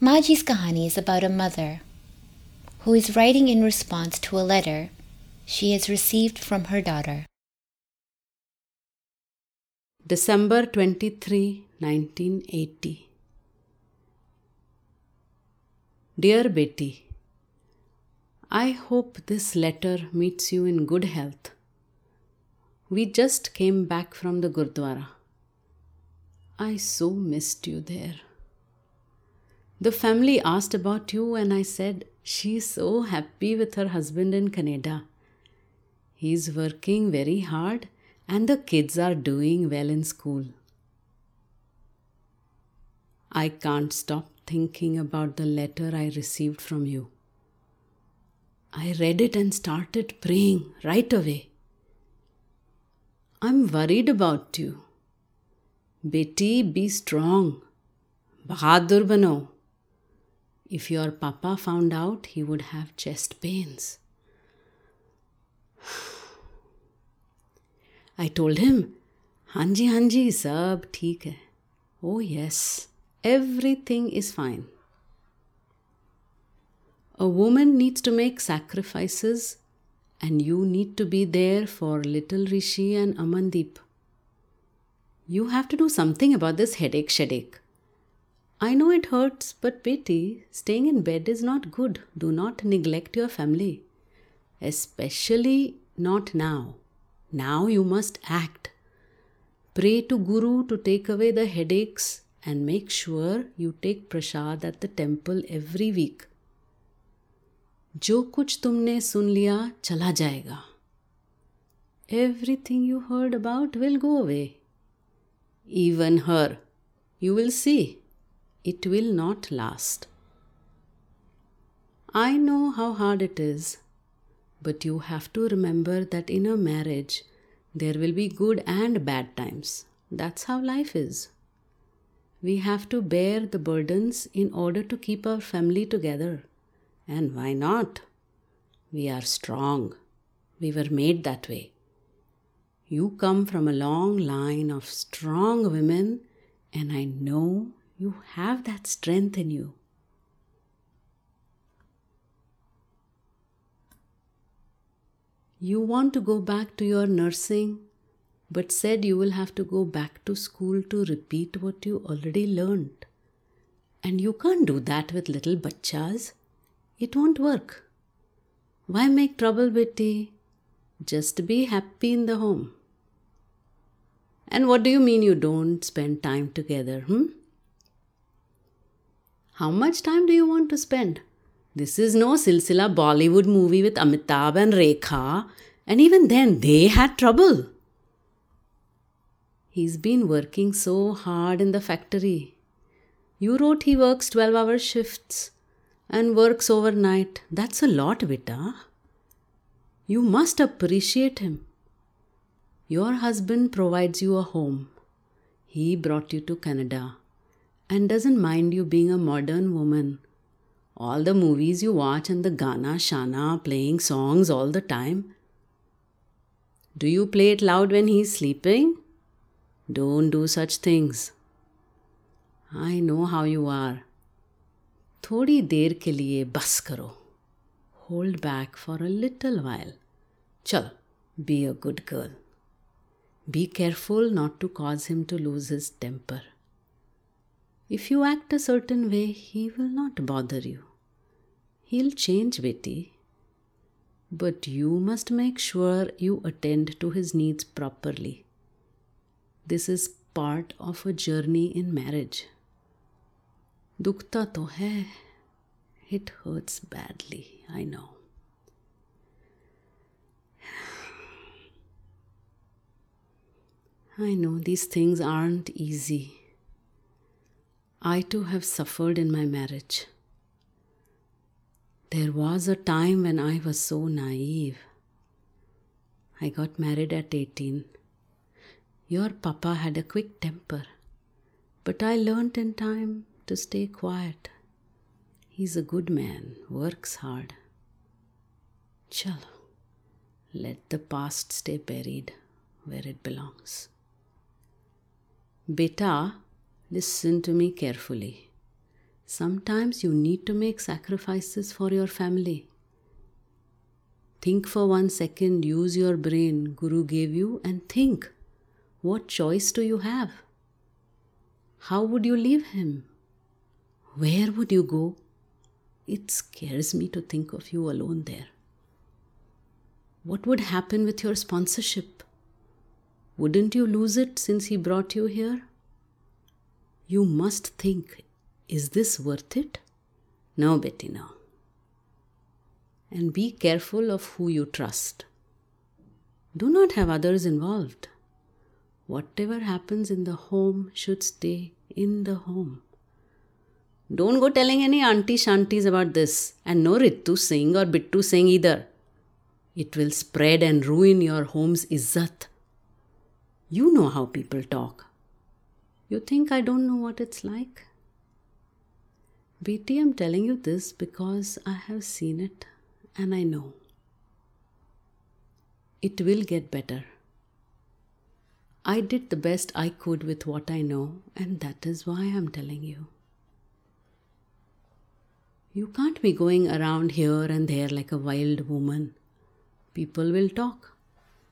Maji's Kahani is about a mother who is writing in response to a letter she has received from her daughter. December 23, 1980. Dear Beti, I hope this letter meets you in good health. We just came back from the Gurdwara. I so missed you there. The family asked about you, and I said she's so happy with her husband in Canada. He's working very hard, and the kids are doing well in school. I can't stop thinking about the letter I received from you. I read it and started praying right away. I'm worried about you. Beti, be strong. Bahadur bano. If your papa found out, he would have chest pains. I told him, Hanji, Hanji, sab theek hai. Oh, yes, everything is fine. A woman needs to make sacrifices, and you need to be there for little Rishi and Amandeep. You have to do something about this headache, shadache. I know it hurts, but Betty, staying in bed is not good. Do not neglect your family. Especially not now. Now you must act. Pray to Guru to take away the headaches and make sure you take prasad at the temple every week. जो कुछ तुमने सुन लिया चला जाएगा Everything you heard about will go away. Even her. You will see it will not last. I know how hard it is, but you have to remember that in a marriage, there will be good and bad times. That's how life is. We have to bear the burdens in order to keep our family together. And why not? We are strong. We were made that way. You come from a long line of strong women, and I know you have that strength in you. You want to go back to your nursing, but said you will have to go back to school to repeat what you already learned. And you can't do that with little bachas. It won't work. Why make trouble, Beti? Just be happy in the home. And what do you mean you don't spend time together, hmm? How much time do you want to spend? This is no Silsila Bollywood movie with Amitabh and Rekha, and even then they had trouble. He's been working so hard in the factory. You wrote he works 12 hour shifts and works overnight. That's a lot, Vita. You must appreciate him. Your husband provides you a home. He brought you to Canada and doesn't mind you being a modern woman. All the movies you watch and the Gana Shana playing songs all the time. Do you play it loud when he's sleeping? Don't do such things. I know how you are. थोड़ी देर के लिए बस करो Hold back for a little while. चल be a good girl. Be careful not to cause him to lose his temper. If you act a certain way, he will not bother you. He'll change, Beti. But you must make sure you attend to his needs properly. This is part of a journey in marriage. दुखता तो hai. It hurts badly, I know. I know these things aren't easy. I too have suffered in my marriage. There was a time when I was so naive. I got married at 18. Your papa had a quick temper, but I learnt in time to stay quiet. He's a good man, works hard. Chalo, let the past stay buried where it belongs. Beta, Listen to me carefully. Sometimes you need to make sacrifices for your family. Think for one second, use your brain Guru gave you, and think what choice do you have? How would you leave him? Where would you go? It scares me to think of you alone there. What would happen with your sponsorship? Wouldn't you lose it since he brought you here? You must think is this worth it? No, Beti, no. And be careful of who you trust. Do not have others involved. Whatever happens in the home should stay in the home. Don't go telling any auntie shanties about this, and no Ritu Singh or Bittu Singh either. It will spread and ruin your home's izzat. You know how people talk. You think I don't know what it's like? Beti, I'm telling you this because I have seen it and I know. It will get better. I did the best I could with what I know, and that is why I'm telling you. You can't be going around here and there like a wild woman. People will talk.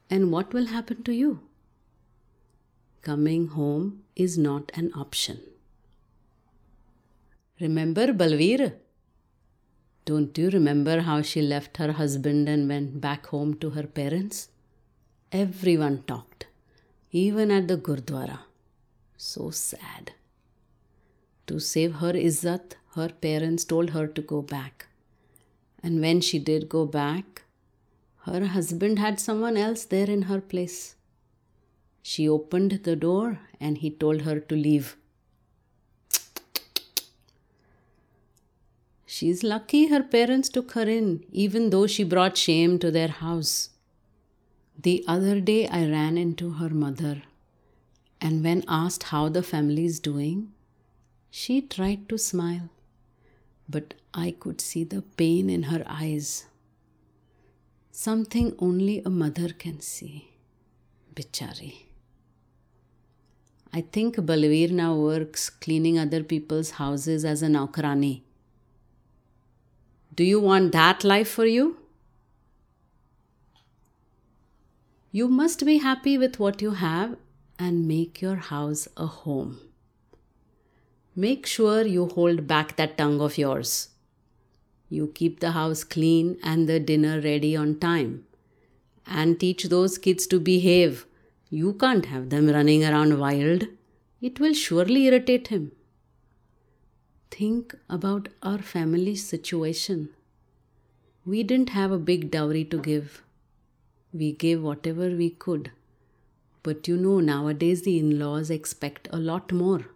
And what will happen to you? Coming home is not an option. Remember Balveer? Don't you remember how she left her husband and went back home to her parents? Everyone talked, even at the Gurdwara. So sad. To save her Izzat, her parents told her to go back. And when she did go back, her husband had someone else there in her place. She opened the door and he told her to leave. She's lucky her parents took her in, even though she brought shame to their house. The other day I ran into her mother, and when asked how the family is doing, she tried to smile, but I could see the pain in her eyes. Something only a mother can see. Bichari. I think Balveer now works cleaning other people's houses as a naukarani. Do you want that life for you? You must be happy with what you have and make your house a home. Make sure you hold back that tongue of yours. You keep the house clean and the dinner ready on time. And teach those kids to behave. You can't have them running around wild. It will surely irritate him think about our family situation. We didn't have a big dowry to give. We gave whatever we could. But you know, nowadays the in laws expect a lot more.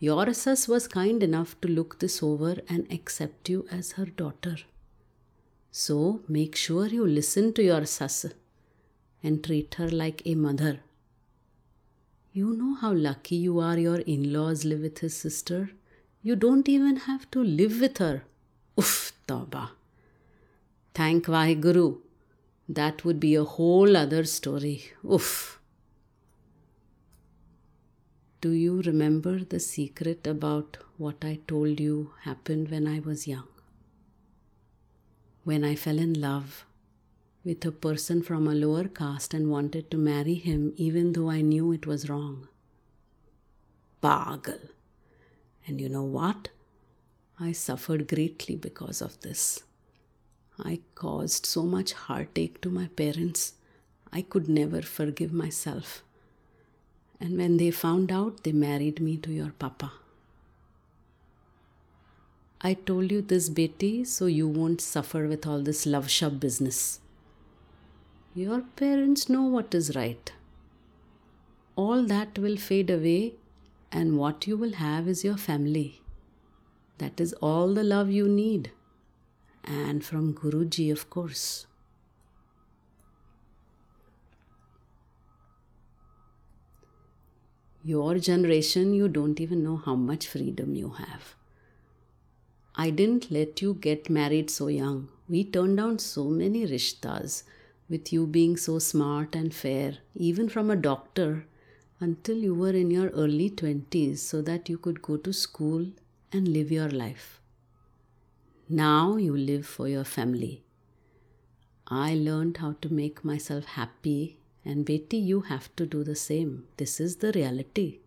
Your Sus was kind enough to look this over and accept you as her daughter. So make sure you listen to your Sus and treat her like a mother. You know how lucky you are your in laws live with his sister. You don't even have to live with her. Uff, Tauba. Thank Vaheguru. That would be a whole other story. Uff. Do you remember the secret about what I told you happened when I was young? When I fell in love with a person from a lower caste and wanted to marry him even though I knew it was wrong. Pagal. And you know what? I suffered greatly because of this. I caused so much heartache to my parents. I could never forgive myself. And when they found out, they married me to your papa. I told you this, Beti, so you won't suffer with all this love shop business. Your parents know what is right. All that will fade away and what you will have is your family. That is all the love you need. And from Guruji, of course. Your generation, you don't even know how much freedom you have. I didn't let you get married so young. We turned down so many rishtas, with you being so smart and fair, even from a doctor until you were in your early 20s so that you could go to school and live your life. Now you live for your family. I learned how to make myself happy, and Beti, you have to do the same. This is the reality.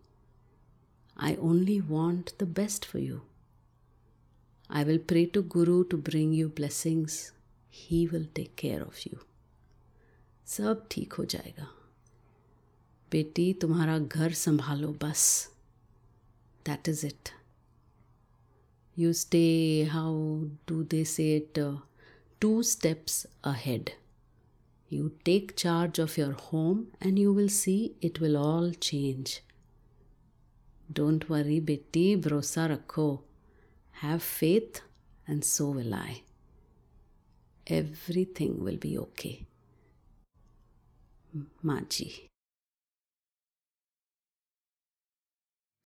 I only want the best for you. I will pray to Guru to bring you blessings. He will take care of you. सब ठीक हो जाएगा बेटी तुम्हारा घर संभालो बस that is it you stay how do they say it two steps ahead You take charge of your home and you will see it will all change. Don't worry, Beti, brosa rakho. Have faith and so will I. Everything will be okay. Maji.